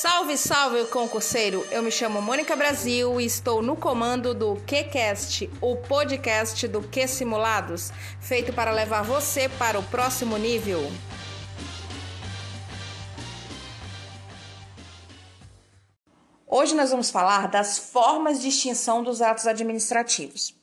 Salve, salve, concurseiro! Eu me chamo Mônica Brasil e estou no comando do QCast, o podcast do Q Simulados, feito para levar você para o próximo nível. Hoje nós vamos falar das formas de extinção dos atos administrativos.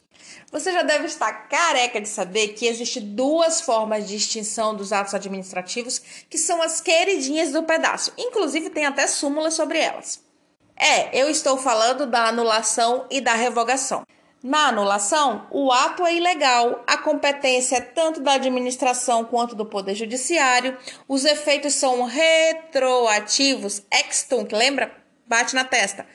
Você já deve estar careca de saber que existe duas formas de extinção dos atos administrativos que são as queridinhas do pedaço. Inclusive tem até súmula sobre elas. É, eu estou falando da anulação e da revogação. Na anulação, o ato é ilegal, a competência é tanto da administração quanto do Poder Judiciário, os efeitos são retroativos, ex lembra? Bate na testa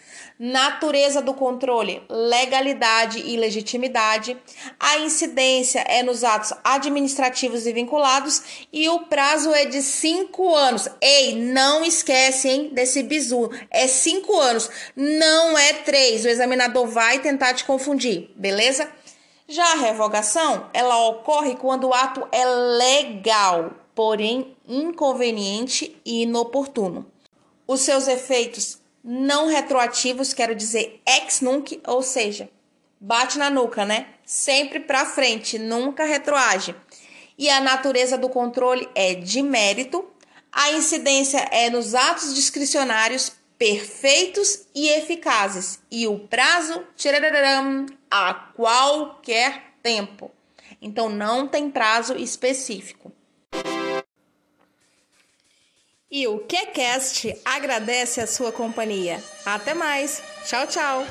natureza do controle, legalidade e legitimidade. A incidência é nos atos administrativos e vinculados e o prazo é de cinco anos. Ei, não esquece, hein, desse bizu. É cinco anos, não é três. O examinador vai tentar te confundir, beleza? Já a revogação, ela ocorre quando o ato é legal, porém inconveniente e inoportuno. Os seus efeitos não retroativos, quero dizer ex nunc, ou seja, bate na nuca, né? Sempre para frente, nunca retroage. E a natureza do controle é de mérito. A incidência é nos atos discricionários perfeitos e eficazes. E o prazo, tchararam, a qualquer tempo. Então não tem prazo específico. E o QCast agradece a sua companhia. Até mais. Tchau, tchau.